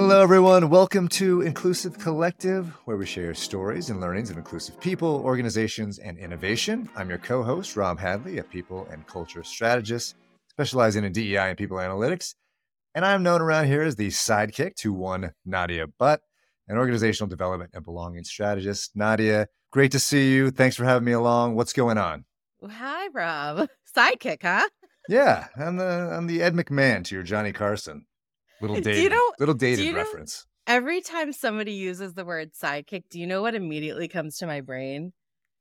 Hello, everyone. Welcome to Inclusive Collective, where we share stories and learnings of inclusive people, organizations, and innovation. I'm your co host, Rob Hadley, a people and culture strategist specializing in DEI and people analytics. And I'm known around here as the sidekick to one Nadia Butt, an organizational development and belonging strategist. Nadia, great to see you. Thanks for having me along. What's going on? Hi, Rob. Sidekick, huh? yeah, I'm the I'm the Ed McMahon to your Johnny Carson. Little dated, you know, little dated you reference. Know, every time somebody uses the word sidekick, do you know what immediately comes to my brain?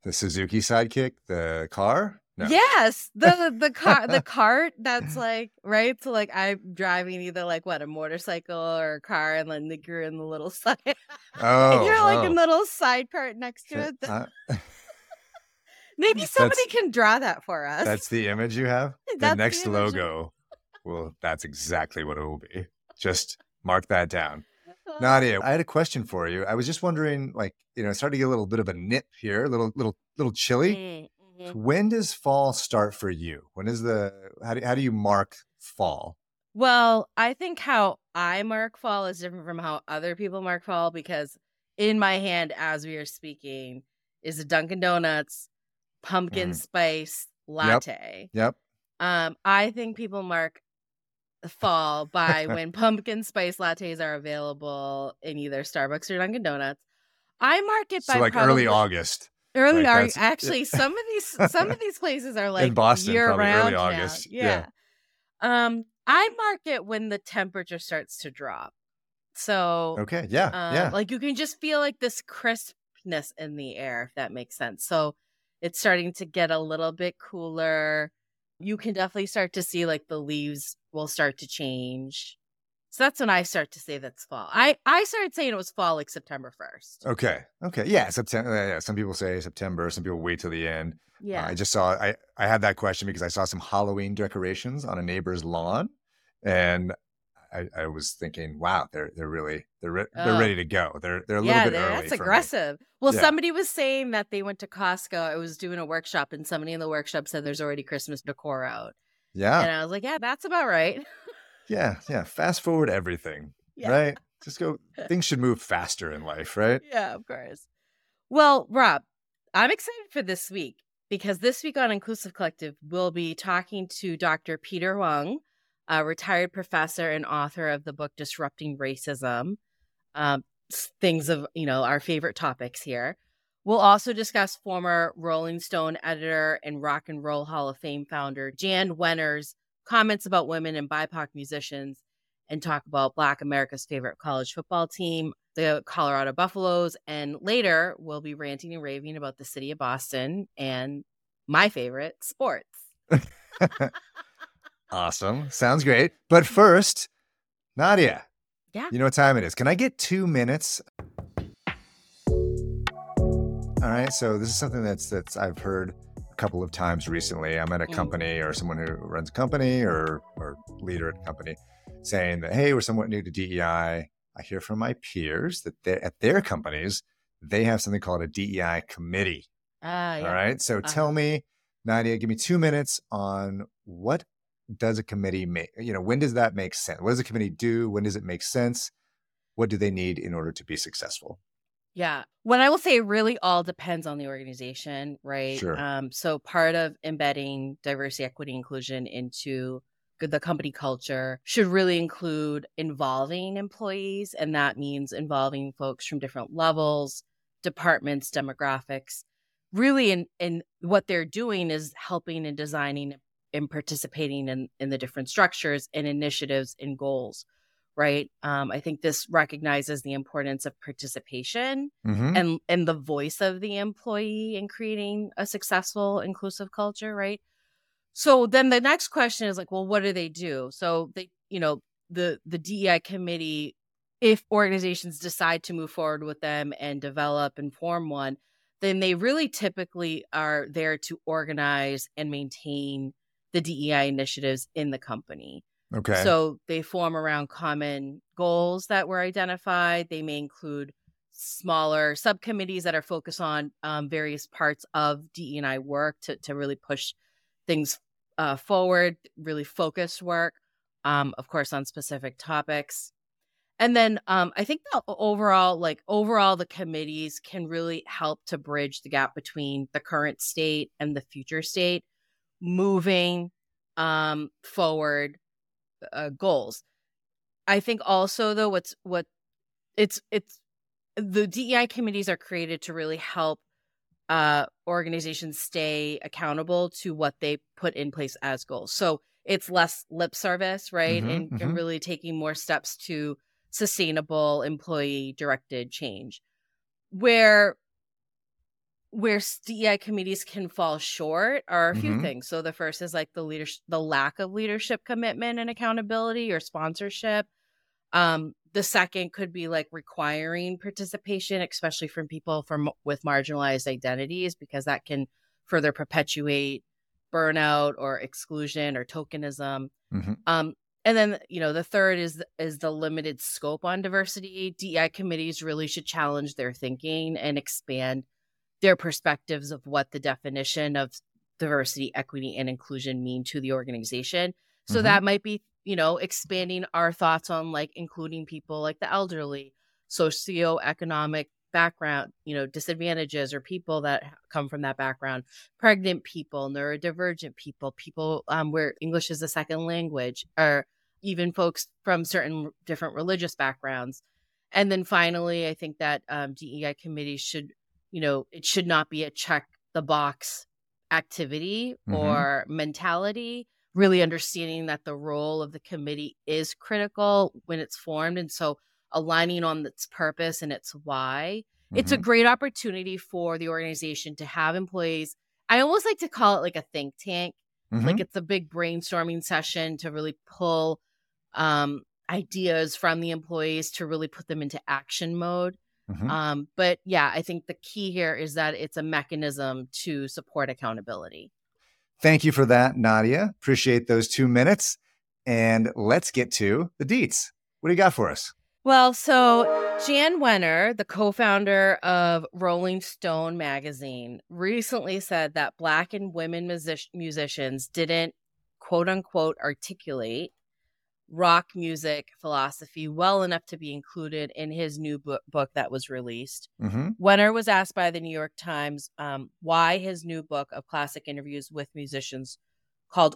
The Suzuki sidekick, the car. No. Yes, the the car, the cart. That's like right. So like I'm driving either like what a motorcycle or a car, and then you're in the little side. Oh, you're like oh. a little side part next to it. Uh, Maybe somebody can draw that for us. That's the image you have. the next the logo. Well, that's exactly what it will be. Just mark that down. Nadia, I had a question for you. I was just wondering, like, you know, it's starting to get a little bit of a nip here, a little, little, little chilly. Mm-hmm. When does fall start for you? When is the how do how do you mark fall? Well, I think how I mark fall is different from how other people mark fall because in my hand, as we are speaking, is a Dunkin' Donuts pumpkin mm. spice latte. Yep. yep. Um, I think people mark fall by when pumpkin spice lattes are available in either Starbucks or Dunkin' Donuts. I mark it by so like early August. Early like August. Actually, some of these some of these places are like in Boston, year probably round early August. Yeah. yeah. Um, I mark it when the temperature starts to drop. So okay, yeah, uh, yeah. Like you can just feel like this crispness in the air, if that makes sense. So it's starting to get a little bit cooler you can definitely start to see like the leaves will start to change. So that's when I start to say that's fall. I I started saying it was fall like September first. Okay. Okay. Yeah. September. Yeah. Some people say September. Some people wait till the end. Yeah. Uh, I just saw. I I had that question because I saw some Halloween decorations on a neighbor's lawn, and I, I was thinking, wow, they're they're really they're re- they're ready to go. They're they're a yeah, little bit early. That's aggressive. Me. Well, yeah. somebody was saying that they went to Costco. I was doing a workshop, and somebody in the workshop said there's already Christmas decor out. Yeah, and I was like, yeah, that's about right. yeah, yeah. Fast forward everything, yeah. right? Just go. Things should move faster in life, right? Yeah, of course. Well, Rob, I'm excited for this week because this week on Inclusive Collective, we'll be talking to Dr. Peter Huang a retired professor and author of the book Disrupting Racism. Um, things of, you know, our favorite topics here. We'll also discuss former Rolling Stone editor and Rock and Roll Hall of Fame founder Jann Wenner's comments about women and BIPOC musicians and talk about Black America's favorite college football team, the Colorado Buffaloes. And later, we'll be ranting and raving about the city of Boston and my favorite, sports. Awesome. Sounds great. But first, Nadia. Yeah. You know what time it is. Can I get two minutes? All right. So this is something that's that's I've heard a couple of times recently. I'm at a mm. company or someone who runs a company or or leader at a company saying that, hey, we're somewhat new to DEI. I hear from my peers that they at their companies, they have something called a DEI committee. Uh, yeah. All right. So uh-huh. tell me, Nadia, give me two minutes on what does a committee make you know when does that make sense? What does a committee do? When does it make sense? What do they need in order to be successful? Yeah. When i will say it really all depends on the organization right? Sure. um so part of embedding diversity equity inclusion into the company culture should really include involving employees and that means involving folks from different levels departments demographics. Really in in what they're doing is helping and designing in participating in, in the different structures and initiatives and goals right um, i think this recognizes the importance of participation mm-hmm. and and the voice of the employee in creating a successful inclusive culture right So then the next question is like, well, what do they do? So they, you know, the the DEI committee, if organizations decide to move forward with them and develop and form one, then they really typically are there to organize and maintain the DEI initiatives in the company. Okay. So they form around common goals that were identified. They may include smaller subcommittees that are focused on um, various parts of DEI work to, to really push things uh, forward, really focused work, um, of course, on specific topics. And then um, I think the overall, like overall, the committees can really help to bridge the gap between the current state and the future state, moving um, forward uh, goals. I think also though what's what it's it's the DEI committees are created to really help uh, organizations stay accountable to what they put in place as goals. So it's less lip service, right? Mhm, and, mhm. and really taking more steps to sustainable employee directed change. Where where DEI committees can fall short are a few Mhm. things. So the first is like the leadership, the lack of leadership commitment and accountability or sponsorship. Um, the second could be like requiring participation, especially from people from with marginalized identities, because that can further perpetuate burnout or exclusion or tokenism. Mhm. Um, and then you know the third is is the limited scope on diversity. DEI committees really should challenge their thinking and expand their perspectives of what the definition of diversity, equity, and inclusion mean to the organization. So Mhm. that might be, you know, expanding our thoughts on like including people like the elderly, socioeconomic background, you know, disadvantages or people that come from that background, pregnant people, neurodivergent people, people um, where English is a second language, or even folks from certain different religious backgrounds. And then finally, I think that um, DEI committees should, you know, it should not be a check the box activity Mhm. or mentality. Really understanding that the role of the committee is critical when it's formed. And so aligning on its purpose and its why. It's a Mhm. great opportunity for the organization to have employees. I almost like to call it like a think tank Mhm. like it's a big brainstorming session to really pull um, ideas from the employees to really put them into action mode. Mhm. Um, but yeah, I think the key here is that it's a mechanism to support accountability. Thank you for that, Nadia. Appreciate those two minutes. And let's get to the deets. What do you got for us? Well, so Jann Wenner, the co founder of Rolling Stone magazine, recently said that Black and women music- musicians didn't quote unquote articulate rock music philosophy well enough to be included in his new book, book that was released. hmm Wenner was asked by the New York Times um, why his new book of classic interviews with musicians called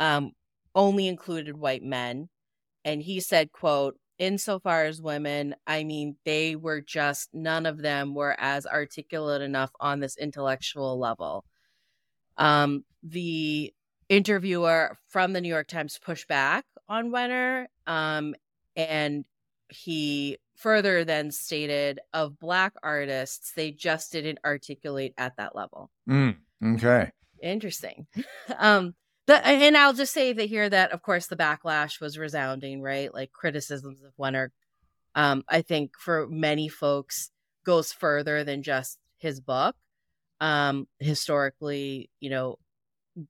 um, only included white men. And he said quote insofar as women i mean they were just none of them were as articulate enough on this intellectual level. Um, the interviewer from the new york times pushed back on wenner um, and he further then stated of black artists they just didn't articulate at that level. Mm, okay. interesting. Um the, and i'll just say that here that of course the backlash was resounding right? Like criticisms of wenner um i think for many folks goes further than just his book. Um historically you know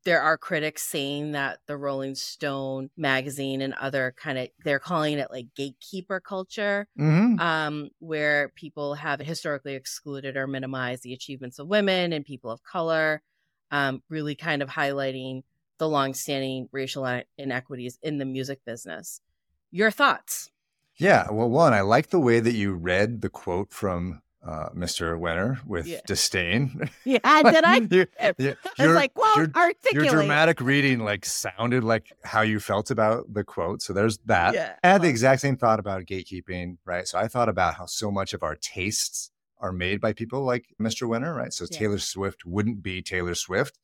there are critics saying that the rolling stone magazine and other kind of they're calling it like gatekeeper culture hmm um, where people have historically excluded or minimized the achievements of women and people of color, um, really kind of highlighting the longstanding racial inequities in the music business. Your thoughts? Yeah. Well, one, I like the way that you read the quote from uh, Mr. Wenner with Yeah. disdain. Yeah, did I? Your- I your- was like, well, your- articulate. your dramatic reading like sounded like how you felt about the quote. So there's that. Yeah. I had the exact same thought about gatekeeping, right? So I thought about how so much of our tastes are made by people like Mr. Wenner, right? So Yeah. Taylor Swift wouldn't be Taylor Swift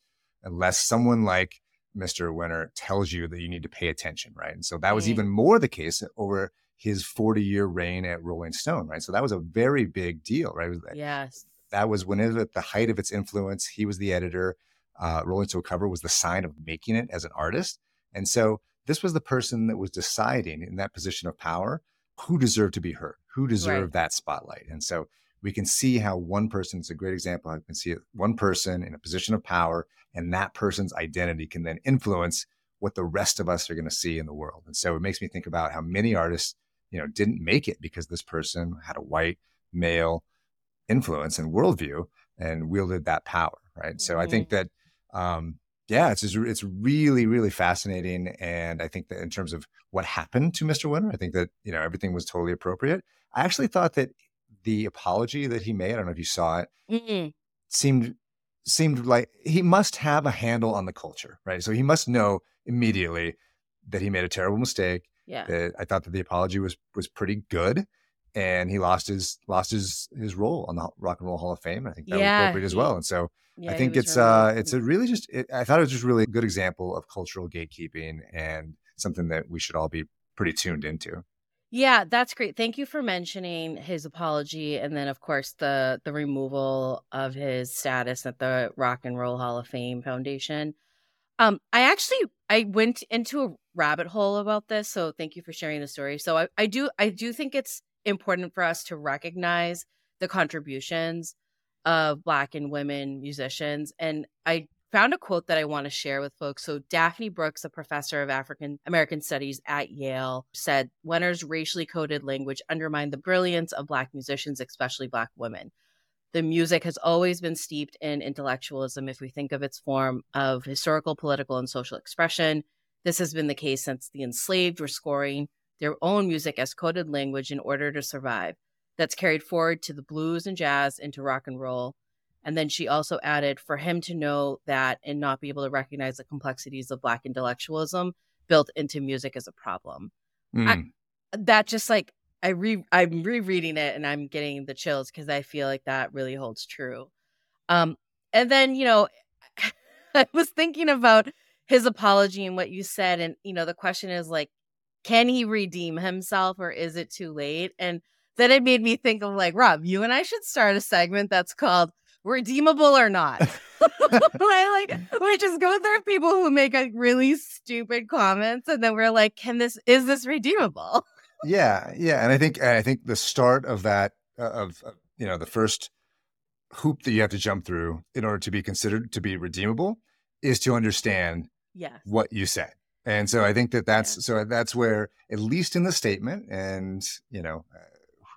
unless someone like Mr. Wenner tells you that you need to pay attention, right? And so that was Mm. even more the case over his 40 year reign at Rolling Stone, right? So that was a very big deal, right? Was- Yes. that was when it was at the height of its influence. He was the editor. uh, Rolling Stone cover was the sign of making it as an artist. And so this was the person that was deciding in that position of power who deserved to be heard, who deserved right. that spotlight. And so we can see how one person is a great example. I can see it, one person in a position of power, and that person's identity can then influence what the rest of us are going to see in the world. And so it makes me think about how many artists, you know, didn't make it because this person had a white male influence and worldview and wielded that power, right? Mm-hmm. So I think mm-hmm. that um, yeah, it's just, it's really really fascinating, and I think that in terms of what happened to Mr. Wenner, I think that you know everything was totally appropriate. I actually thought that the apology that he made, I don't know if you saw it, mm seemed seemed like he must have a handle on the culture, right? So he must know immediately that he made a terrible mistake. Yeah, that I thought that the apology was was pretty good, and he lost his lost his his role on the Rock and Roll Hall of Fame. I think that yeah, was appropriate as well. And so yeah, I think it's really uh it's a really just it, I thought it was just really a good example of cultural gatekeeping and something that we should all be pretty tuned into. Yeah, that's great. Thank you for mentioning his apology and then of course the the removal of his status at the Rock and Roll Hall of Fame Foundation. Um I actually I went into a rabbit hole about this, so thank you for sharing the story. So I, I do I do think it's important for us to recognize the contributions of Black and women musicians. And I found a quote that I want to share with folks. So, Daphne Brooks, a professor of African American Studies at Yale, said Wenner's racially coded language undermined the brilliance of Black musicians, especially Black women. The music has always been steeped in intellectualism if we think of its form of historical, political, and social expression. This has been the case since the enslaved were scoring their own music as coded language in order to survive that's carried forward to the blues and jazz into rock and roll. And then she also added for him to know that and not be able to recognize the complexities of Black intellectualism built into music as a problem. Mm. I, that just like I re I'm rereading it and I'm getting the chills because I feel like that really holds true. Um, and then you know, I was thinking about his apology and what you said, and you know, the question is like, can he redeem himself or is it too late? And then it made me think of like, Rob, you and I should start a segment that's called Redeemable or Not. I like we just go through people who make like really stupid comments and then we're like, can this is this redeemable? Yeah, yeah. And I think and I think the start of that uh, of uh, you know, the first hoop that you have to jump through in order to be considered to be redeemable is to understand yes. what you said. And so I think that that's yeah. so that's where at least in the statement and you know uh,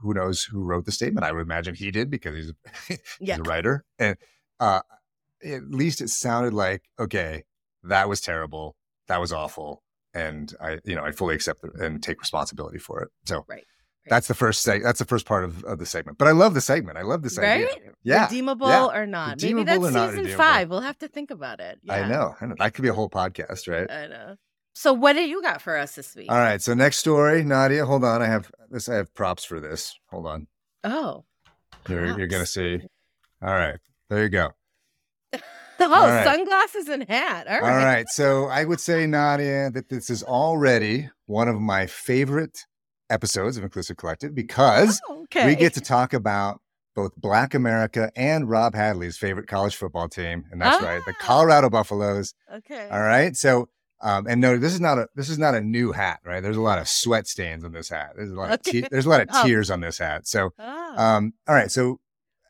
who knows who wrote the statement. I would imagine he did because he's, he's yeah. a writer. And uh, at least it sounded like, okay, that was terrible. That was awful. And I, you know, I fully accept and take responsibility for it. So right. That's the first seg- That's the first part of, of the segment. But I love the segment. I love this right? idea. Yeah, redeemable yeah. or not? Redeemable Maybe that's season five. We'll have to think about it. Yeah. I, know. I know. That could be a whole podcast, right? I know. So what do you got for us this week? All right. So next story, Nadia. Hold on. I have this. I have props for this. Hold on. Oh. You're, you're gonna see. All right. There you go. oh, right. sunglasses and hat. All right. All right. So I would say, Nadia, that this is already one of my favorite episodes of Inclusive Collective because oh, okay. we get to talk about both Black America and Rob Hadley's favorite college football team, and that's ah. right, the ah. Colorado Buffaloes. Okay. All right. So um, and no, this is not a this is not a new hat, right? There's a lot of sweat stains on this hat. There's a lot okay. of te- there's a lot of oh. tears on this hat. So, oh. um, all right. So,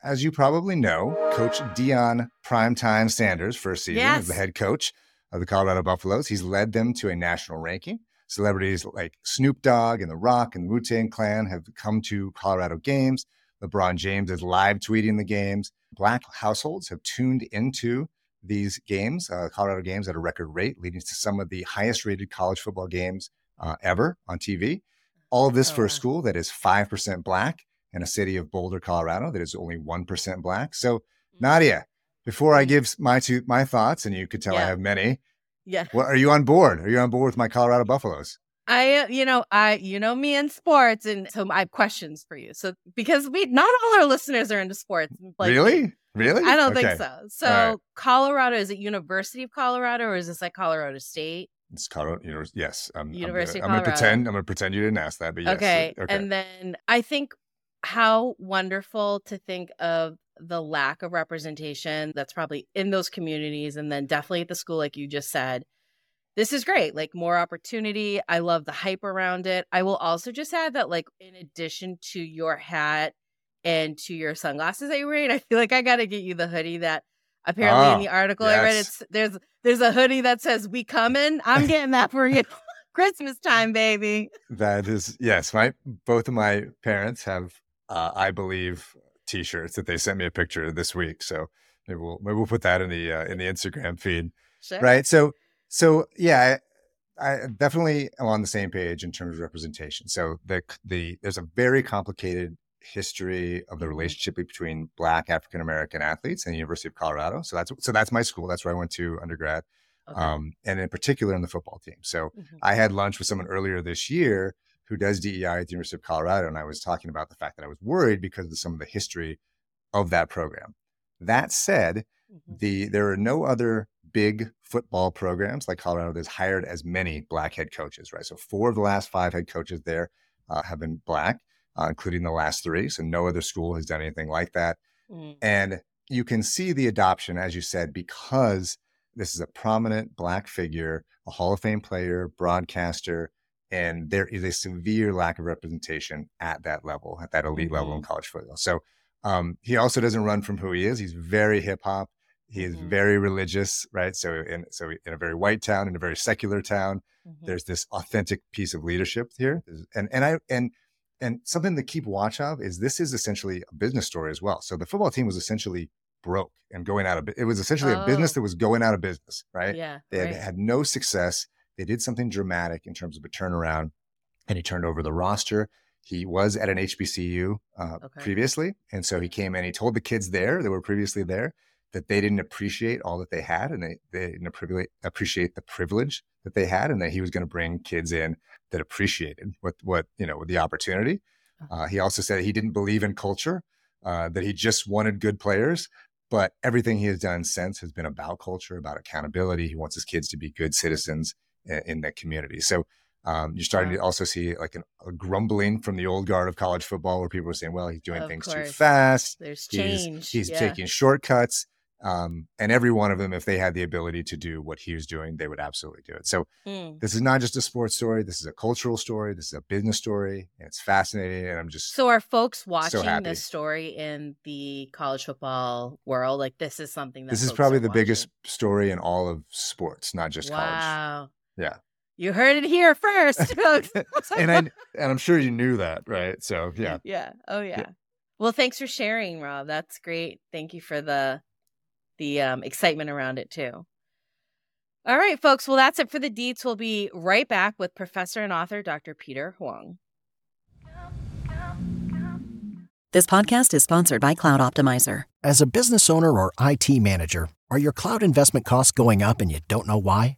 as you probably know, Coach Deion Primetime Sanders, first season yes. as the head coach of the Colorado Buffaloes, he's led them to a national ranking. Celebrities like Snoop Dogg and The Rock and Wu Tang Clan have come to Colorado games. LeBron James is live tweeting the games. Black households have tuned into these games, uh, Colorado games, at a record rate, leading to some of the highest rated college football games uh, ever on TV. All of this oh, for a school that is 5% black and a city of Boulder, Colorado that is only 1% black. So, mm-hmm. Nadia, before I give my two, my thoughts, and you could tell yeah. I have many. Yeah. What are you on board? Are you on board with my Colorado Buffaloes? I, you know, I, you know me in sports, and so I have questions for you. So because we, not all our listeners are into sports. Like, really? Really? I don't okay. think so. So right. Colorado is it University of Colorado or is this like Colorado State? It's Colorado. You know, yes. I'm, University. I'm gonna, I'm gonna pretend. I'm gonna pretend you didn't ask that. But yes. Okay. okay. And then I think how wonderful to think of the lack of representation that's probably in those communities and then definitely at the school like you just said this is great like more opportunity i love the hype around it. I will also just add that like in addition to your hat and to your sunglasses that you're wearing i feel like i gotta get you the hoodie that apparently oh, in ah, the article yes. i read it's there's there's a hoodie that says we coming? I'm getting that for you. Christmas time baby. That is yes my both of my parents have uh, i believe t-shirts that they sent me a picture this week so maybe we'll maybe we'll put that in the uh, in the instagram feed sure. right so so yeah, I, I definitely am on the same page in terms of representation. So the the there's a very complicated history of the mm-hmm. relationship between Black African American athletes and the University of Colorado. So that's so that's my school. That's where I went to undergrad, okay. um, and in particular in the football team. So mm-hmm. I had lunch with someone earlier this year who does DEI at the University of Colorado, and I was talking about the fact that I was worried because of some of the history of that program. That said, mm-hmm. the there are no other big football programs like Colorado that's hired as many black head coaches, right? So four of the last five head coaches there uh, have been black, uh, including the last three. So no other school has done anything like that. Mm. And you can see the adoption, as you said, because this is a prominent black figure, a Hall of Fame player, broadcaster, and there is a severe lack of representation at that level, at that elite level in mm-hmm. college football. So um, he also doesn't run from who he is. He's very hip hop. He is mm-hmm. very religious, right? So in so in a very white town, in a very secular town, mm-hmm. there's this authentic piece of leadership here. And and I and and something to keep watch of is this is essentially a business story as well. So the football team was essentially broke and going out of it was essentially oh. a business that oh. was going out of business, right? Yeah. They had, right. had no success. They did something dramatic in terms of a turnaround and he turned over the roster. He was at an HBCU uh, okay. previously. And so he came in, he told the kids there that were previously there that they didn't appreciate all that they had and they, they didn't appreciate the privilege that they had and that he was going to bring kids in that appreciated what what you know the opportunity uh-huh. uh, he also said he didn't believe in culture uh, that he just wanted good players but everything he has done since has been about culture about accountability he wants his kids to be good citizens in, the community so um, you're starting to also see like an, a grumbling from the old guard of college football where people are saying, well, he's doing of things course. too fast. There's change. He's, he's yeah. taking shortcuts. Um, and every one of them, if they had the ability to do what he was doing, they would absolutely do it. So mm. this is not just a sports story. This is a cultural story. This is a business story. And it's fascinating. And I'm just so are folks watching so this story in the college football world? Like this is something that this is probably the watching. biggest story in all of sports, not just wow. college. Wow. Yeah. You heard it here first, and I and I'm sure you knew that, right? So yeah. Yeah. Oh yeah. yeah. Well, thanks for sharing, Rob. That's great. Thank you for the the um, excitement around it too. All right, folks. Well, that's it for the deets. We'll be right back with professor and author Dr. Peter Huang. This podcast is sponsored by Cloud Optimizer. As a business owner or IT manager, are your cloud investment costs going up and you don't know why?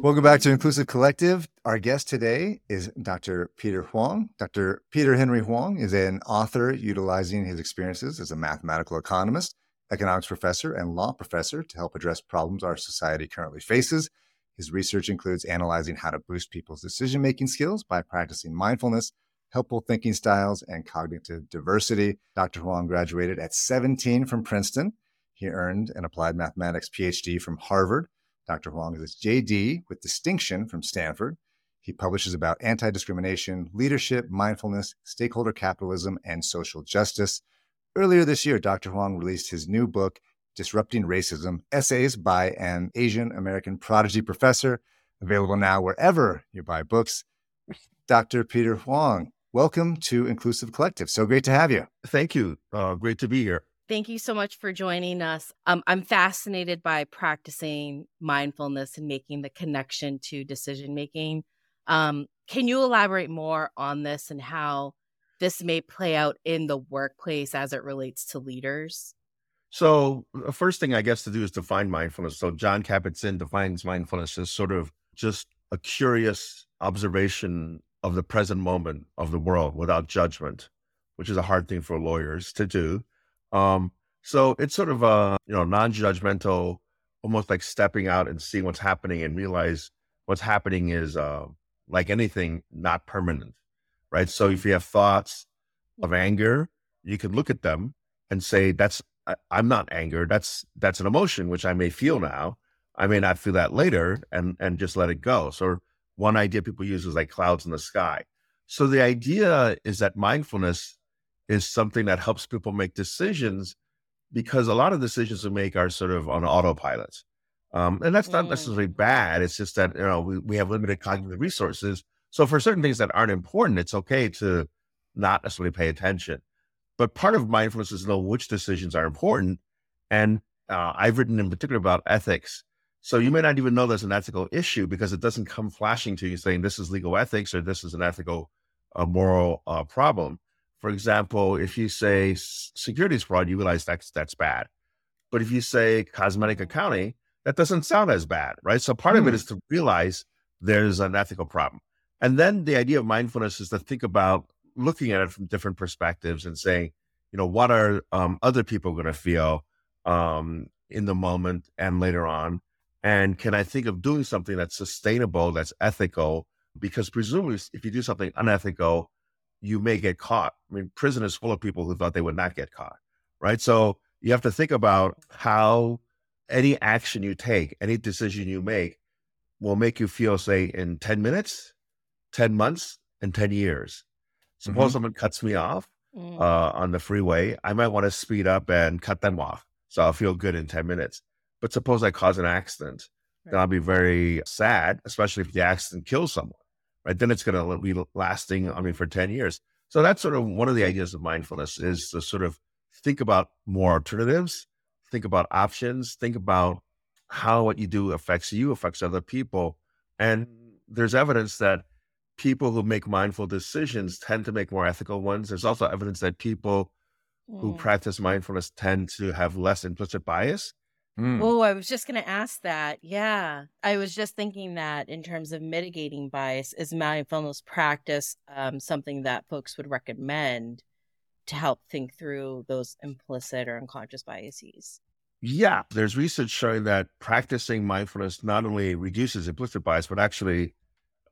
Welcome back to Inclusive Collective. Our guest today is Dr. Peter Huang. Dr. Peter Henry Huang is an author utilizing his experiences as a mathematical economist economics professor, and law professor to help address problems our society currently faces. His research includes analyzing how to boost people's decision making skills by practicing mindfulness, helpful thinking styles, and cognitive diversity. Dr. Huang graduated at 17 from Princeton. He earned an applied mathematics PhD from Harvard. Dr. Huang is a JD with distinction from Stanford. He publishes about anti discrimination, leadership, mindfulness, stakeholder capitalism, and social justice. Earlier this year, Dr. Huang released his new book, Disrupting Racism Essays by an Asian American Prodigy Professor, available now wherever you buy books. Dr. Peter Huang, welcome to Inclusive Collective. So great to have you. Thank you. Uh, great to be here. Thank you so much for joining us. Um, I'm fascinated by practicing mindfulness and making the connection to decision making. Um, can you elaborate more on this and how this may play out in the workplace as it relates to leaders? So, the first thing I guess to do is define mindfulness. So, Jon Kabat-Zinn defines mindfulness as sort of just a curious observation of the present moment of the world without judgment, which is a hard thing for lawyers to do. Um, so, it's sort of a you know non-judgmental, almost like stepping out and seeing what's happening and realize what's happening is uh, like anything, not permanent, right? So, if you have thoughts of anger, you can look at them and say that's I, am not anger. That's that's an emotion which I may feel now. I may not feel that later, and and just let it go. So one idea people use is like clouds in the sky. So the idea is that mindfulness is something that helps people make decisions because a lot of decisions we make are sort of on autopilot. Um, and that's not mm. necessarily bad. It's just that you know we, we have limited cognitive resources. So for certain things that aren't important, it's okay to not necessarily pay attention. But part of mindfulness is know which decisions are important. And uh, I've written in particular about ethics. So you may not even know there's an ethical issue because it doesn't come flashing to you saying this is legal ethics or this is an ethical, uh, moral uh, problem. For example, if you say securities fraud, you realize that's that's bad. But if you say cosmetic accounting, that doesn't sound as bad, right? So part mm. of it hmm. to realize there's an ethical problem. And then the idea of mindfulness is to think about looking at it from different perspectives and saying, you know, what are um, other people going to feel um, in the moment and later on? And can I think of doing something that's sustainable, that's ethical? Because presumably, if you do something unethical, you may get caught. I mean, prison is full of people who thought they would not get caught, right? So you have to think about how any action you take, any decision you make will make you feel, say, in 10 minutes, 10 months, and 10 years. Suppose mm-hmm. someone cuts me off mm. uh, on the freeway, I might want to speed up and cut them off. So I'll feel good in 10 minutes. But suppose I cause an accident, right. then I'll be very sad, especially if the accident kills someone, right? Then it's going to be lasting, I mean, for 10 years. So that's sort of one of the ideas of mindfulness is to sort of think about more alternatives, think about options, think about how what you do affects you, affects other people. And there's evidence that people who make mindful decisions tend to make more ethical ones. There's also evidence that people mm. who practice mindfulness tend to have less implicit bias. Mm. Oh, I was just going to ask that. Yeah. I was just thinking that in terms of mitigating bias, is mindfulness practice um, something that folks would recommend to help think through those implicit or unconscious biases? Yeah. There's research showing that practicing mindfulness not only reduces implicit bias, but actually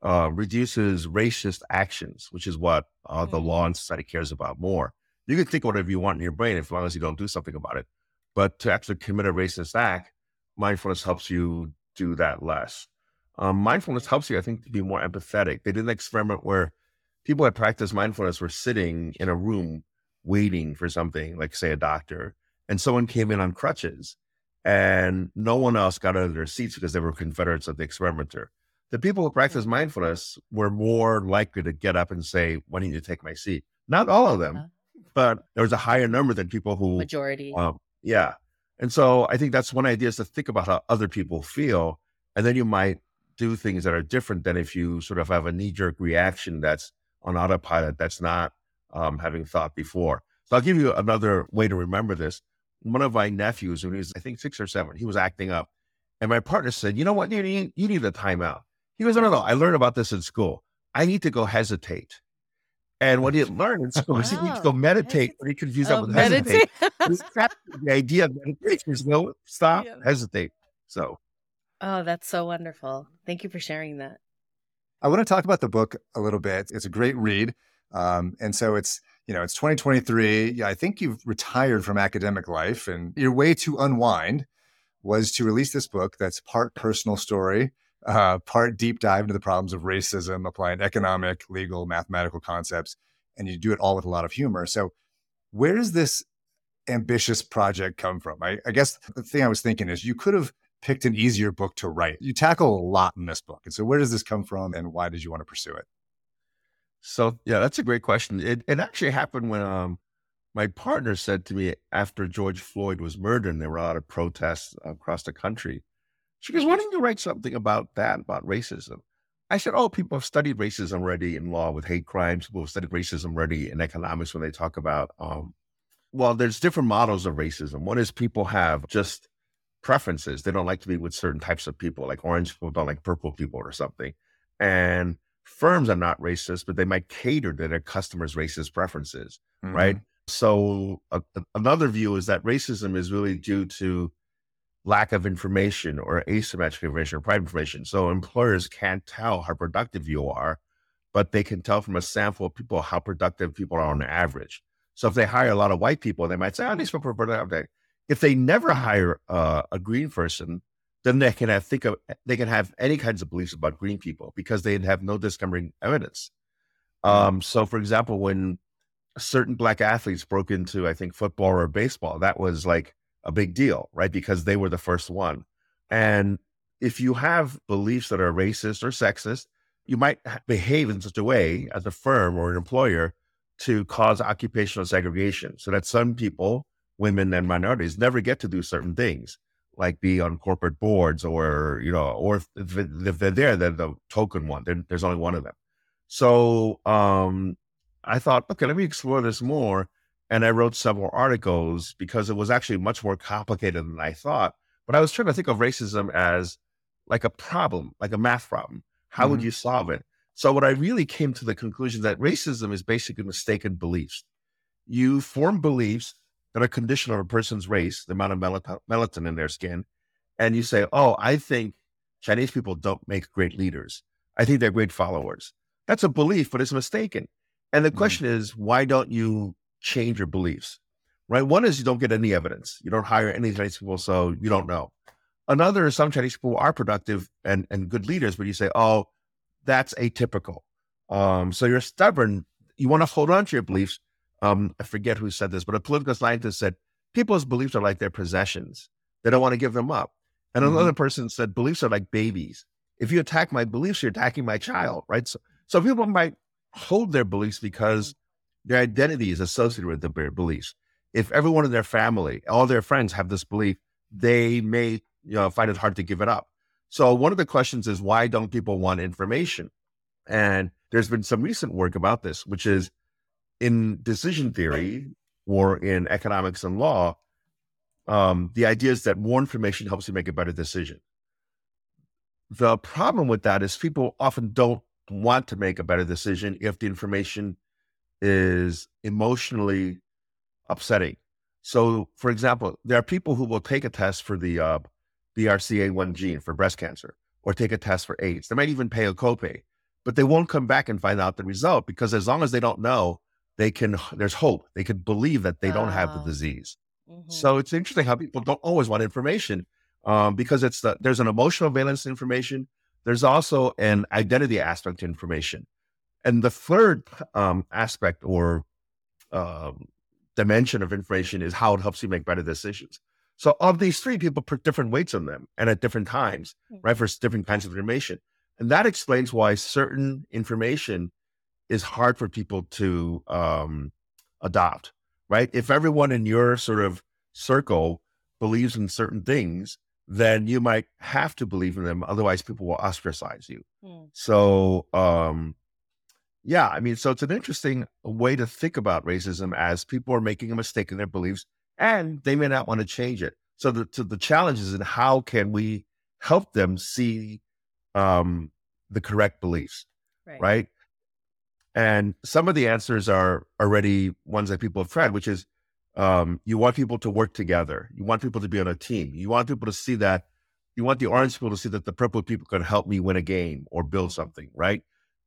uh, reduces racist actions, which is what uh, the mm-hmm. law and society cares about more. You can think whatever you want in your brain as long as you don't do something about it. But to actually commit a racist act, mindfulness helps you do that less. Um, mindfulness helps you, I think, to be more empathetic. They did an experiment where people that practiced mindfulness were sitting in a room waiting for something, like say a doctor, and someone came in on crutches, and no one else got out of their seats because they were Confederates of the experimenter the people who practice mm-hmm. mindfulness were more likely to get up and say, "Why don't you take my seat?" Not all of them, uh-huh. but there was a higher number than people who majority. Um, yeah, and so I think that's one idea is to think about how other people feel, and then you might do things that are different than if you sort of have a knee jerk reaction that's on autopilot that's not um, having thought before. So I'll give you another way to remember this. One of my nephews, when he was I think six or seven, he was acting up, and my partner said, "You know what? You need you need a timeout." He goes, no, no, no. I learned about this in school. I need to go hesitate. And what he had learned in school was he needs to go meditate. But he confused oh, that with meditate. hesitate. the idea of meditation is no stop, yeah. hesitate. So, oh, that's so wonderful. Thank you for sharing that. I want to talk about the book a little bit. It's a great read, um, and so it's you know it's 2023. Yeah, I think you've retired from academic life, and your way to unwind was to release this book that's part personal story uh, part deep dive into the problems of racism, applying economic, legal, mathematical concepts, and you do it all with a lot of humor. So, where does this ambitious project come from? I, I guess the thing I was thinking is you could have picked an easier book to write. You tackle a lot in this book. And so where does this come from and why did you want to pursue it? So yeah, that's a great question. It it actually happened when um my partner said to me after George Floyd was murdered and there were a lot of protests across the country. She goes, Why don't you write something about that, about racism? I said, Oh, people have studied racism already in law with hate crimes. People have studied racism already in economics when they talk about um well, there's different models of racism. One is people have just preferences. They don't like to be with certain types of people, like orange people don't like purple people or something. And firms are not racist, but they might cater to their customers' racist preferences, mm-hmm. right? So uh, another view is that racism is really due to lack of information or asymmetric information or private information. So employers can't tell how productive you are, but they can tell from a sample of people how productive people are on average. So if they hire a lot of white people, they might say, "Oh, these people are productive." If they never hire uh, a green person, then they can have think of they can have any kinds of beliefs about green people because they have no discovering evidence. Mm-hmm. Um, so, for example, when certain black athletes broke into, I think, football or baseball, that was like a big deal, right? Because they were the first one. And if you have beliefs that are racist or sexist, you might behave in such a way as a firm or an employer to cause occupational segregation so that some people, women and minorities, never get to do certain things like be on corporate boards or you know or if, they're there they're the token one they're, there's only one of them so um i thought okay let me explore this more and i wrote several articles because it was actually much more complicated than i thought but i was trying to think of racism as like a problem like a math problem how mm-hmm. would you solve it so what i really came to the conclusion that racism is basically mistaken beliefs you form beliefs that are conditional on a person's race, the amount of melatonin in their skin, and you say, "Oh, I think Chinese people don't make great leaders. I think they're great followers." That's a belief, but it's mistaken. And the mm-hmm. question is, why don't you change your beliefs? Right? One is you don't get any evidence. You don't hire any Chinese people, so you don't know. Another is some Chinese people are productive and, and good leaders, but you say, oh, that's atypical. Um, so you're stubborn. You want to hold on to your beliefs, um, I forget who said this, but a political scientist said people's beliefs are like their possessions. They don't want to give them up. And mm-hmm. another person said beliefs are like babies. If you attack my beliefs, you're attacking my child, right? So, so people might hold their beliefs because their identity is associated with their beliefs. If everyone in their family, all their friends have this belief, they may you know, find it hard to give it up. So one of the questions is why don't people want information? And there's been some recent work about this, which is in decision theory or in economics and law, um, the idea is that more information helps you make a better decision. The problem with that is people often don't want to make a better decision if the information is emotionally upsetting. So, for example, there are people who will take a test for the uh, BRCA1 gene for breast cancer or take a test for AIDS. They might even pay a copay, but they won't come back and find out the result because as long as they don't know, they can there's hope they can believe that they don't have the ah. disease mm-hmm. so it's interesting how people don't always want information um, because it's the, there's an emotional valence information there's also an identity aspect to information and the third um, aspect or um, dimension of information is how it helps you make better decisions so of these three people put different weights on them and at different times mm-hmm. right for different kinds of information and that explains why certain information is hard for people to um, adopt, right? If everyone in your sort of circle believes in certain things, then you might have to believe in them. Otherwise, people will ostracize you. Mm. So, um, yeah, I mean, so it's an interesting way to think about racism as people are making a mistake in their beliefs and they may not want to change it. So the, to the challenge is in how can we help them see um, the correct beliefs, right? right? And some of the answers are already ones that people have tried, which is um, you want people to work together. You want people to be on a team. You want people to see that. You want the orange people to see that the purple people can help me win a game or build something, right?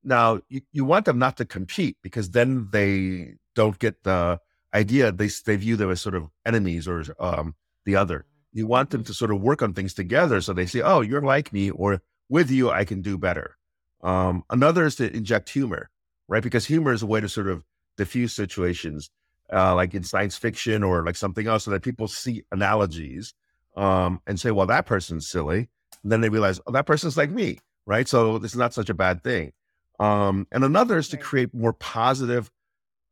Now, you, you want them not to compete because then they don't get the idea. They, they view them as sort of enemies or um, the other. You want them to sort of work on things together so they say, oh, you're like me, or with you, I can do better. Um, another is to inject humor right? Because humor is a way to sort of diffuse situations. uh, like in science fiction or like something else, so that people see analogies um, and say, "Well, that person's silly." And then they realize, "Oh, that person's like me." Right. So this is not such a bad thing. Um, and another is to create more positive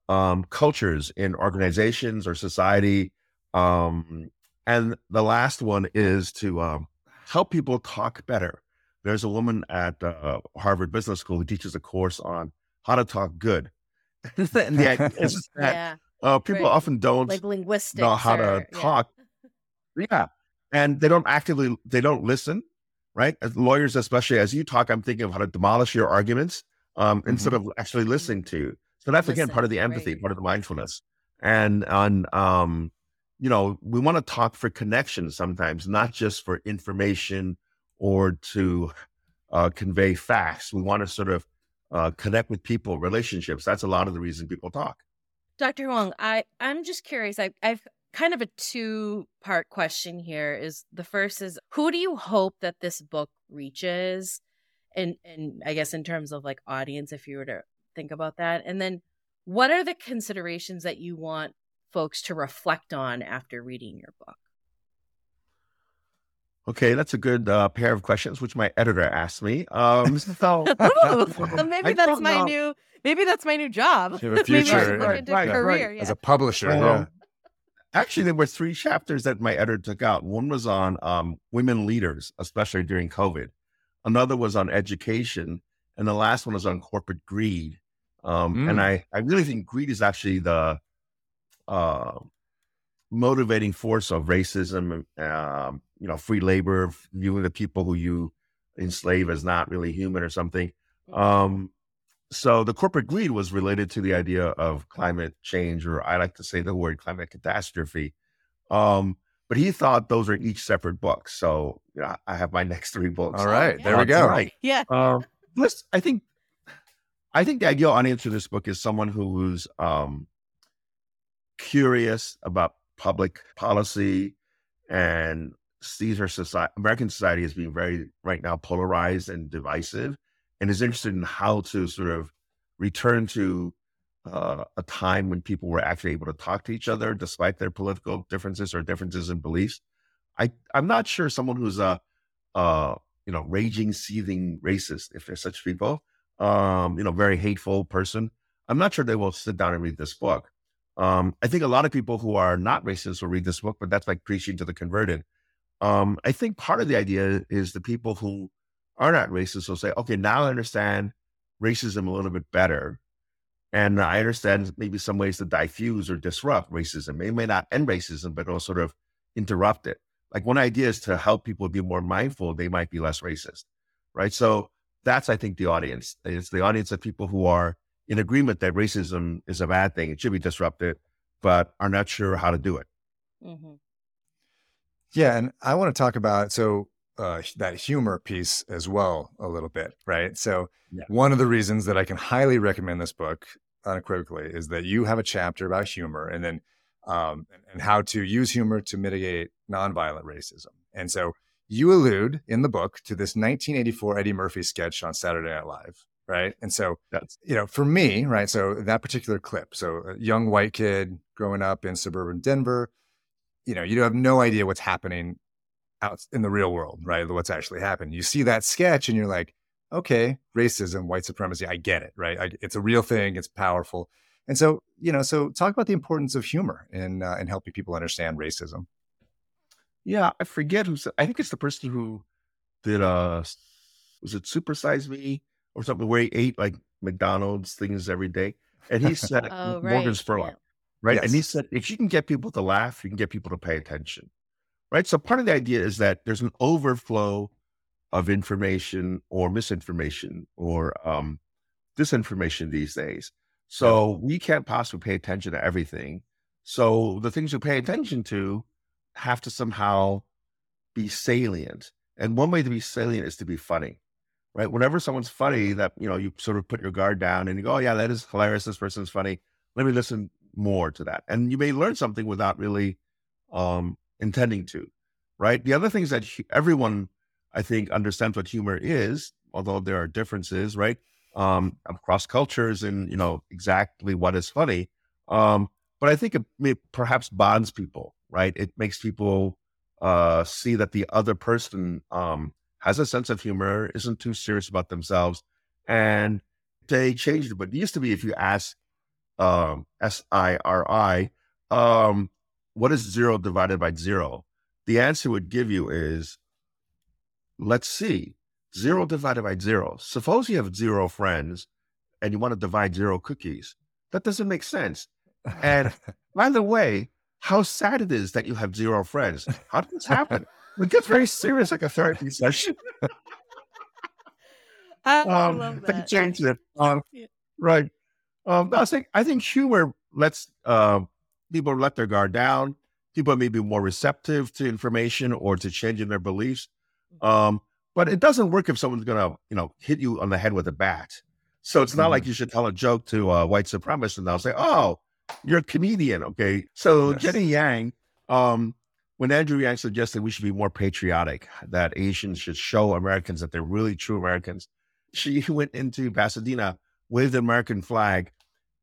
um, cultures in organizations or society. Um, and the last one is to um, help people talk better. There's a woman at uh, Harvard Business School who teaches a course on how to talk good. and the idea is that yeah, uh, people right. often don't like linguistics. know how to or- yeah. talk. Yeah. And they don't actively, they don't listen, right? As lawyers, especially as you talk, I'm thinking of how to demolish your arguments um, instead of actually listening to. So that's again part of the empathy, right. part of the mindfulness. And on, um, you know, we want to talk for connection sometimes, not just for information or to uh, convey facts. We want to sort of uh, connect with people, relationships. That's a lot of the reason people talk. Dr. Huang, I, I'm just curious. I, I've kind of a two part question here. Is the first is who do you hope that this book reaches? And and I guess in terms of like audience, if you were to think about that. And then what are the considerations that you want folks to reflect on after reading your book? Okay, that's a good uh, pair of questions, which my editor asked me. Um, so Ooh, so maybe I that's my know. new maybe that's my new job. You have a future, should look right, into right, right. career. Yeah. as a publisher. Yeah. Actually, there were three chapters that my editor took out. One was on um, women leaders, especially during COVID. Another was on education, and the last one was on corporate greed. Um, Mm. And I, I really think greed is actually the uh, motivating force of racism. Um, you know, free labor, viewing the people who you enslave as not really human or something. Um, so the corporate greed was related to the idea of climate change, or I like to say the word climate catastrophe. Um, but he thought those are each separate books. So you know, I have my next three books. All right, yeah. there we go. tonight. yeah. Um, listen, I think, I think the ideal audience for this book is someone who's um, curious about public policy and sees our society, American society as being very right now polarized and divisive, and is interested in how to sort of return to uh, a time when people were actually able to talk to each other despite their political differences or differences in beliefs. I I'm not sure someone who's a uh, you know raging, seething racist, if there's such people, um, you know, very hateful person. I'm not sure they will sit down and read this book. Um, I think a lot of people who are not racist will read this book, but that's like preaching to the converted. Um, I think part of the idea is the people who are not racist will say, okay, now I understand racism a little bit better. And I understand maybe some ways to diffuse or disrupt racism. It may not end racism, but it'll sort of interrupt it. Like one idea is to help people be more mindful, they might be less racist. Right. So that's, I think, the audience. It's the audience of people who are in agreement that racism is a bad thing. It should be disrupted, but are not sure how to do it. hmm Yeah, and I want to talk about so uh, that humor piece as well a little bit, right? So Yeah. one of the reasons that I can highly recommend this book unequivocally is that you have a chapter about humor, and then um, and, how to use humor to mitigate nonviolent racism. And so you allude in the book to this 1984 Eddie Murphy sketch on Saturday Night Live, right? And so That's you know, for me, right? So that particular clip, so a young white kid growing up in suburban Denver, you know, you have no idea what's happening out in the real world, right? What's actually happened. You see that sketch and you're like, okay, racism, white supremacy, I get it, right? I, it's a real thing, it's powerful. And so, you know, so talk about the importance of humor in uh, in helping people understand racism. Yeah, I forget who said. I think it's the person who did. Uh, was it Super Size Me or something where he ate like McDonald's things every day, and he said Oh, right. Morgan Spurlock, yeah. right? And he said if you can get people to laugh, you can get people to pay attention, right? So part of the idea is that there's an overflow of information or misinformation or um, disinformation these days. So we can't possibly pay attention to everything. So the things we pay attention to have to somehow be salient. And one way to be salient is to be funny, right? Whenever someone's funny, that you know, you sort of put your guard down and you go, "Oh yeah, that is hilarious. This person's funny. Let me listen more to that." And you may learn something without really um, intending to, right? The other things that everyone, I think, understands what humor is, although there are differences, right? Um, across cultures and you know exactly what is funny. Um, but I think it may, perhaps bonds people, right? It makes people uh, see that the other person um, has a sense of humor, isn't too serious about themselves, and they changed it. But it used to be if you ask um, S I R I, um, what is zero divided by zero? The answer would give you is, let's see, zero divided by zero. Suppose you have zero friends and you want to divide zero cookies. That doesn't make sense. And by the way, how sad it is that you have zero friends. How did this happen? It gets very serious, like a therapy session. I um, love they that. changed it. Um, Yeah. Right. Um, I think I think humor lets uh, people let their guard down. People may be more receptive to information or to changing their beliefs. Um, but it doesn't work if someone's gonna, you know, hit you on the head with a bat. So it's not like you should tell a joke to a white supremacist and they'll say, "Oh, you're a comedian." Okay. So Yes. Jenny Yang, um, when Andrew Yang suggested we should be more patriotic, that Asians should show Americans that they're really true Americans, she went into Pasadena, waved the American flag,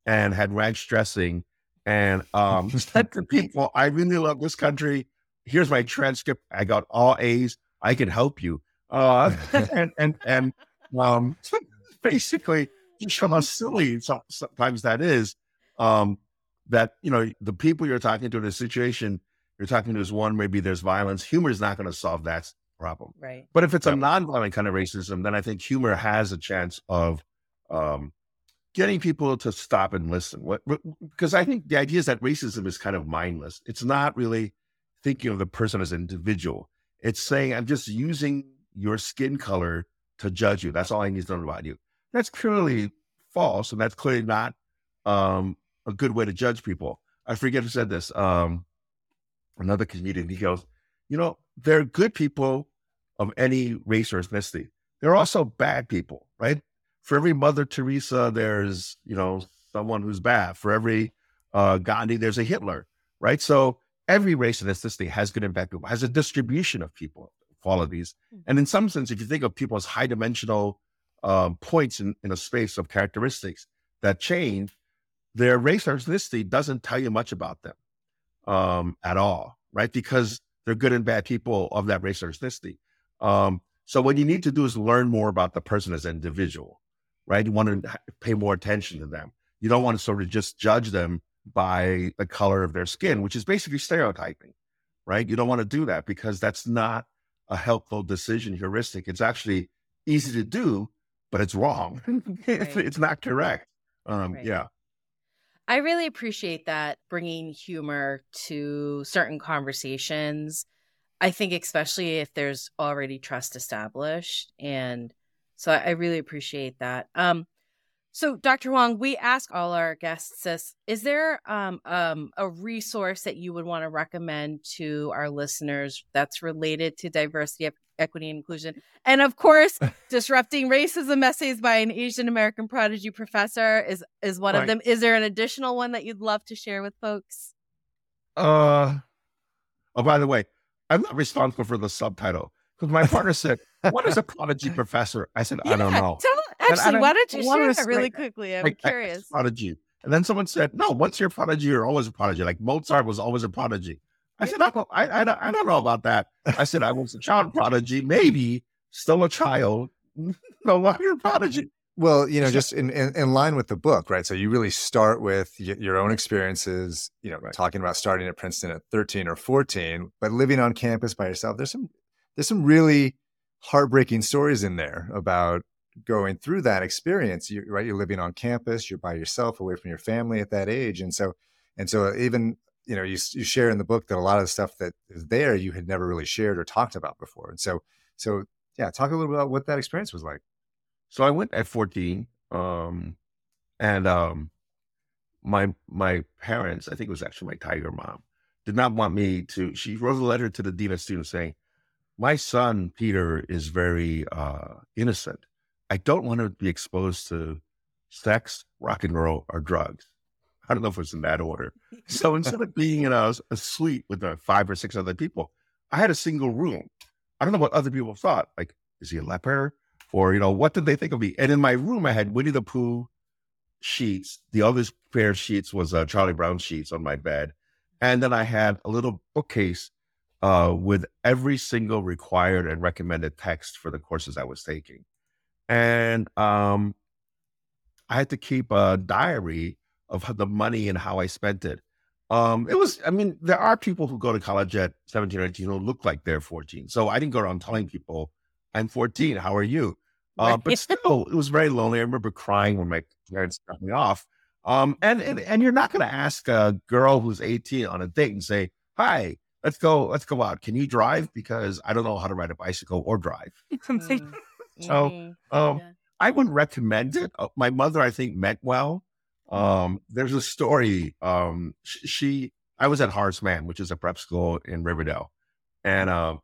and had ranch dressing, and um, said to people, "I really love this country. Here's my transcript. I got all A's. I can help you." Uh, and and and um, basically, you show how silly sometimes that is. Um, that you know the people you're talking to in a situation you're talking to is one maybe there's violence. Humor is not going to solve that problem. Right. But if it's a Yep. nonviolent kind of racism, then I think humor has a chance of um, getting people to stop and listen. What because I think the idea is that racism is kind of mindless. It's not really thinking of the person as an individual. It's saying I'm just using your skin color to judge you. That's all I need to know about you. That's clearly false, and that's clearly not um, a good way to judge people. I forget who said this. Um, another comedian. He goes, you know, there are good people of any race or ethnicity. There are also bad people, right? For every Mother Teresa, there's you know someone who's bad. For every uh, Gandhi, there's a Hitler, right? So every race and ethnicity has good and bad people, has a distribution of people qualities, and in some sense, if you think of people as high dimensional um, points in, in a space of characteristics that change, their race or ethnicity doesn't tell you much about them um, at all, right? Because they're good and bad people of that race or ethnicity. Um, so what you need to do is learn more about the person as an individual, right? You want to pay more attention to them. You don't want to sort of just judge them by the color of their skin, which is basically stereotyping, right? You don't want to do that because that's not a helpful decision heuristic. It's actually easy to do, but it's wrong. it's, Right. it's not correct. Um, Right. Yeah. I really appreciate that bringing humor to certain conversations. I think, especially if there's already trust established. And so I I really appreciate that. Um, so, Dr. Huang, we ask all our guests this Is there um, um, a resource that you would want to recommend to our listeners that's related to diversity, equity, and inclusion? And of course, Disrupting Racism Essays by an Asian American Prodigy Professor is, is one of them. Is there an additional one that you'd love to share with folks? Uh, oh, by the way, I'm not responsible for the subtitle because my partner said, "What is a prodigy professor?" I said, "I don't know." Tell, actually, why don't you share that really quickly? I'm Like, curious. prodigy. And then someone said, "No, once you're a prodigy, you're always a prodigy." Like Mozart was always a prodigy. I said, "I don't, I, I, I don't know about that." I said, "I was a child prodigy, maybe still a child, no longer a prodigy." Well, you know, just in, in, in line with the book, right? So you really start with y- your own experiences, you know, Right. talking about starting at Princeton at 13 or 14, but living on campus by yourself. There's some there's some really heartbreaking stories in there about going through that experience. You, right? You're living on campus, you're by yourself, away from your family at that age, and so and so even you know you you share in the book that a lot of the stuff that is there you had never really shared or talked about before, and so so yeah, talk a little bit about what that experience was like. So I went at 14, um, and um, my my parents, I think it was actually my tiger mom, did not want me to. She wrote a letter to the dean of students saying, "My son Peter is very uh, innocent. I don't want him to be exposed to sex, rock and roll, or drugs." I don't know if it's in that order. So instead of being in a, a suite with uh, five or six other people, I had a single room. I don't know what other people thought. Like, is he a leper? Or, you know, what did they think of me? And in my room, I had Winnie the Pooh, sheets. The other pair of sheets was uh, Charlie Brown sheets on my bed. And then I had a little bookcase uh, with every single required and recommended text for the courses I was taking. And um, I had to keep a diary of the money and how I spent it. Um, it was, I mean, there are people who go to college at 17 or 18 who look like they're 14. So I didn't go around telling people, I'm 14. How are you? Uh, but still, it was very lonely. I remember crying when my parents dropped me off. Um, and, and, and you're not going to ask a girl who's 18 on a date and say, hi, let's go, let's go out. Can you drive? Because I don't know how to ride a bicycle or drive. Mm. so, um, yeah. I wouldn't recommend it. Uh, my mother, I think, meant well. Um, there's a story. Um, she, I was at Horace Mann, which is a prep school in Riverdale, and uh,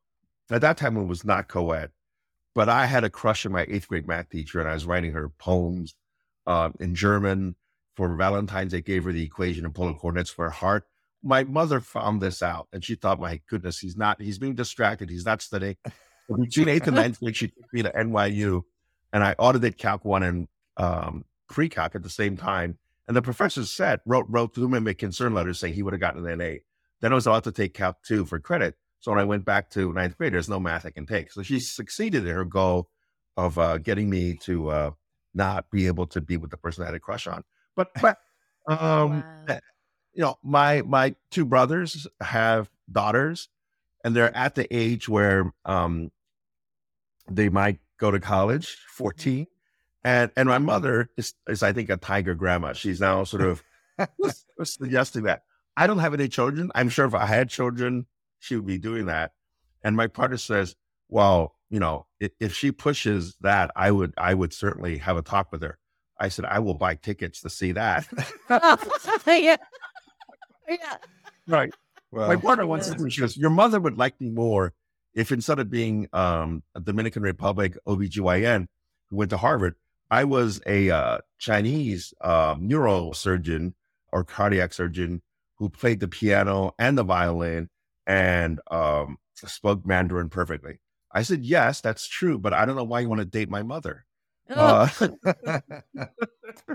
at that time it was not co-ed, but I had a crush on my eighth grade math teacher, and I was writing her poems uh, in German for Valentine's. They gave her the equation and polar coordinates for her heart. My mother found this out, and she thought, "My goodness, he's not. He's being distracted. He's not studying." Between eighth and ninth grade, she took me to NYU, and I audited Calc One and um, Pre-Calc at the same time and the professor said, wrote, wrote to him a concern letter saying he would have gotten an A. Then I was allowed to take Calc 2 for credit. So when I went back to ninth grade, there's no math I can take. So she succeeded in her goal of uh, getting me to uh, not be able to be with the person I had a crush on. But, but um, wow. You know, my my two brothers have daughters, and they're at the age where um, they might go to college, mm-hmm. 14. And and my mother is is I think a tiger grandma. She's now sort of suggesting that. I don't have any children. I'm sure if I had children, she would be doing that. And my partner says, "Well, you know, if, if she pushes that, I would I would certainly have a talk with her." I said, "I will buy tickets to see that." yeah, yeah, right. Well, my partner once said to me, she goes, "Your mother would like me more if instead of being um, a Dominican Republic OBGYN who went to Harvard, I was a uh, Chinese uh, neurosurgeon or cardiac surgeon who played the piano and the violin and um, spoke Mandarin perfectly. I said, yes, that's true, but I don't know why you want to date my mother. Oh. Uh,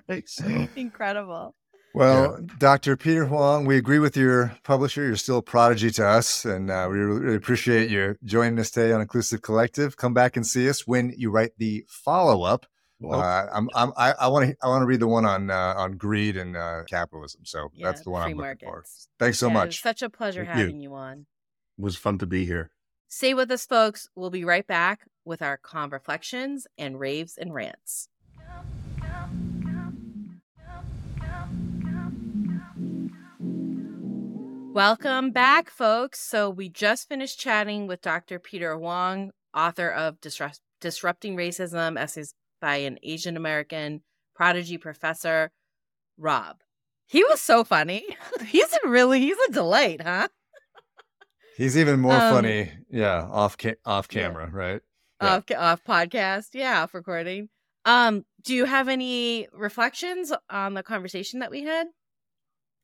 Incredible. Well, yeah. Dr. Peter Huang, we agree with your publisher. You're still a prodigy to us, and uh, we really appreciate you joining us today on Inclusive Collective. Come back and see us when you write the follow up well, uh, I'm, I'm, I want to I want to read the one on uh, on greed and uh, capitalism. So yeah, that's the one I'm looking markets. for. Thanks so yeah, much. such a pleasure Thank having you. you on. It was fun to be here. Stay with us, folks. We'll be right back with our calm reflections and raves and rants. Welcome back, folks. So, we just finished chatting with Dr. Peter Huang, author of Disrupt- Disrupting Racism Essays by an Asian American prodigy professor, Rob. He was so funny. he's a really he's a delight, huh? He's even more um, funny, yeah, off ca- off camera, yeah. right? Yeah. Off off podcast, yeah, off recording. Um, do you have any reflections on the conversation that we had?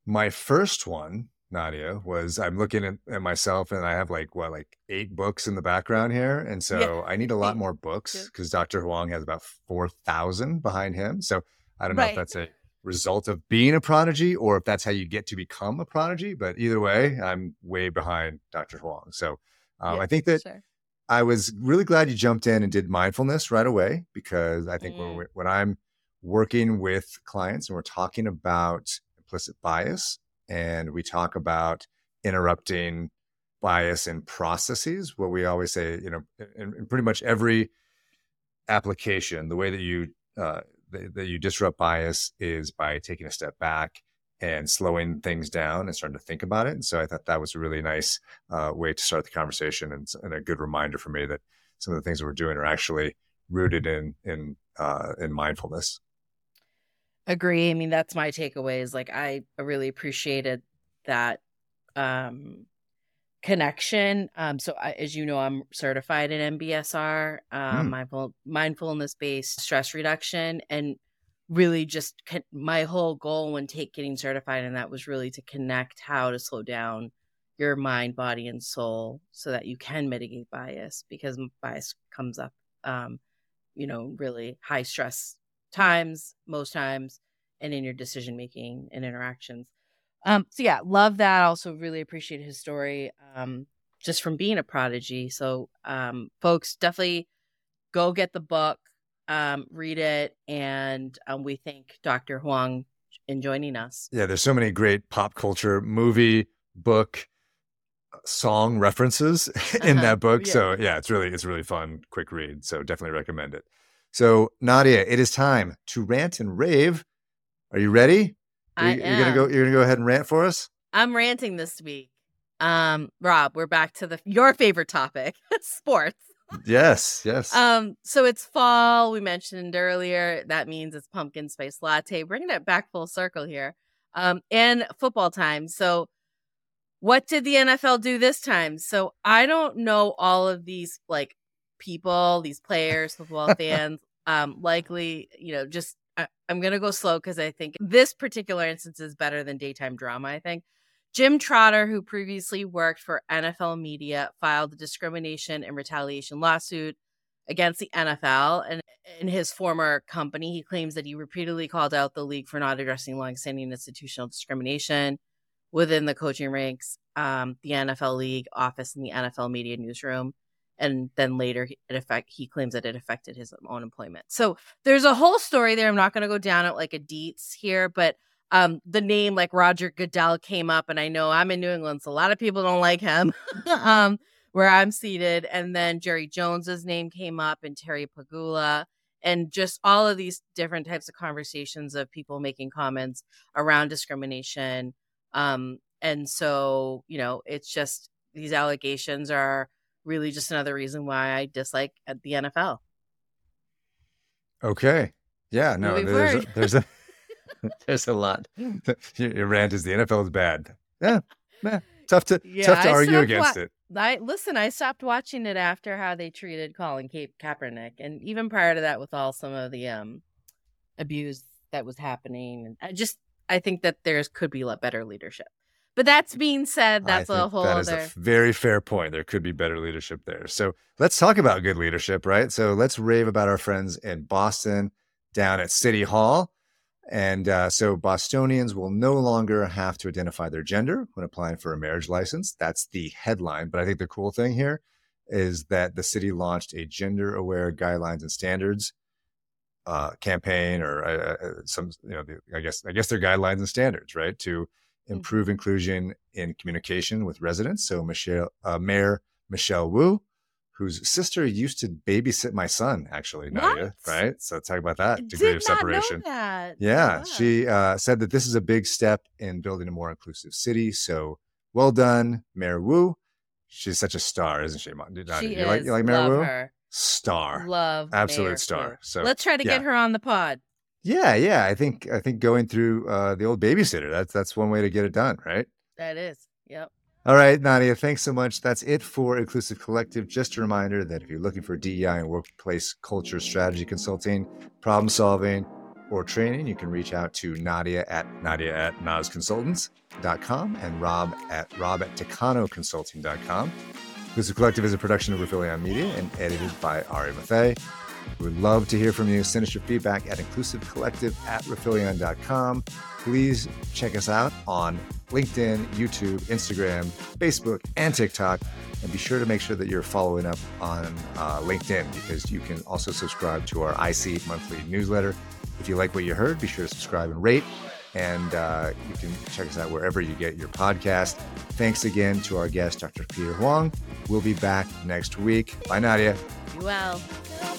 My first one Nadia was I'm looking at, at, myself and I have like what like eight books in the background here, and so yeah. I need a lot more books because Dr. Huang has about four thousand behind him. So I don't know right. if that's a result of being a prodigy or if that's how you get to become a prodigy. But either way, I'm way behind Dr. Huang. So um, yeah, I think that. Sure. I was really glad you jumped in and did mindfulness right away because I think mm. when, when I'm working with clients and we're talking about implicit bias, and we talk about interrupting bias in processes. What we always say, you know, in, in pretty much every application, the way that you uh, that you disrupt bias is by taking a step back and slowing things down and starting to think about it. And so I thought that was a really nice uh, way to start the conversation and, and, a good reminder for me that some of the things that we're doing are actually rooted in in uh, in mindfulness. Agree. I mean, that's my takeaway is like I really appreciated that um connection. Um so I, as you know, I'm certified in MBSR, um mm. mindful mindfulness based stress reduction and really just con- my whole goal when take getting certified and that was really to connect how to slow down your mind, body and soul so that you can mitigate bias because bias comes up um you know, really high stress times, most times. and in your decision making and interactions. Um, so yeah, love that. Also, really appreciate his story. Um, just from being a prodigy. So, um, folks, definitely go get the book, um, read it, and um, we thank Dr. Huang in joining us. Yeah, there's so many great pop culture, movie, book, song references in Uh-huh. that book. Yeah. So yeah, it's really it's really fun, quick read. So definitely recommend it. So Nadia, it is time to rant and rave. Are you ready? Are I you, are gonna go. am. You're gonna go ahead and rant for us. I'm ranting this week. Um, Rob, we're back to the your favorite topic, sports. Yes, yes. Um, so it's fall. We mentioned earlier. That means it's pumpkin spice latte. Bringing it back full circle here. Um, and football time. So, what did the NFL do this time? So I don't know all of these like people, these players, football fans. Um, likely, you know, just I, I'm gonna go slow because I think this particular instance is better than daytime drama. I think. Jim Trotter, who previously worked for NFL Media, filed a discrimination and retaliation lawsuit against the NFL and in his former company. He claims that he repeatedly called out the league for not addressing longstanding institutional discrimination within the coaching ranks, um, the NFL league office, and the NFL media newsroom. And then later, it affect he claims that it affected his own employment. So there's a whole story there. I'm not going to go down it like a deets here, but um, the name like Roger Goodell came up, and I know I'm in New England, so a lot of people don't like him. um, where I'm seated, and then Jerry Jones's name came up, and Terry Pegula, and just all of these different types of conversations of people making comments around discrimination. Um, and so, you know, it's just these allegations are really just another reason why I dislike uh, the NFL. okay. Yeah. No. Moving There's a, there's a there's a lot. Your rant is the NFL is bad. Yeah. yeah. Tough to Yeah, tough to I argue against wa- it. I listen. I stopped watching it after how they treated Colin Cape Kaepernick, and even prior to that, with all some of the um abuse that was happening. I just I think that there's could be a lot better leadership. But that's being said, that's a whole that is other. a f- very fair point. There could be better leadership there. So let's talk about good leadership, right? So let's rave about our friends in Boston down at City Hall. And uh, so Bostonians will no longer have to identify their gender when applying for a marriage license. That's the headline. But I think the cool thing here is that the city launched a gender aware guidelines and standards uh, campaign or uh, uh, some, you know, I guess, I guess they're guidelines and standards, right? To improve inclusion in communication with residents. So Michelle, uh, Mayor Michelle Wu, whose sister used to babysit my son, actually, Nadia, right? So talk about that Did degree of not separation. That. Yeah, Wow. she uh, said that this is a big step in building a more inclusive city. So well done, Mayor Wu. She's such a star, isn't she? Nadia? She you like is. you like Mayor Love Wu? her. Star. Love Absolute Mayor star. Wu. So, let's try to yeah. get her on the pod. Yeah, yeah. I think I think going through uh, the old babysitter. That's that's one way to get it done, right? That is. Yep. All right, Nadia, thanks so much. That's it for Inclusive Collective. Just a reminder that if you're looking for DEI and workplace culture strategy consulting, problem solving, or training, you can reach out to Nadia at Nadia at NazConsultants.com and Rob at Rob at TecanoConsulting.com. Inclusive Collective is a production of Rifelion Media and edited by Ari Mathey. We would love to hear from you. Send us your feedback at inclusivecollective at rifelion.com. Please check us out on LinkedIn, YouTube, Instagram, Facebook, and TikTok. And be sure to make sure that you're following up on uh, LinkedIn because you can also subscribe to our IC monthly newsletter. If you like what you heard, be sure to subscribe and rate. And uh, you can check us out wherever you get your podcast. Thanks again to our guest, Dr. Peter Huang. We'll be back next week. Bye, Nadia. You well. Wanna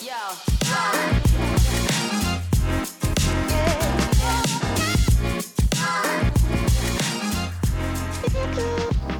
hear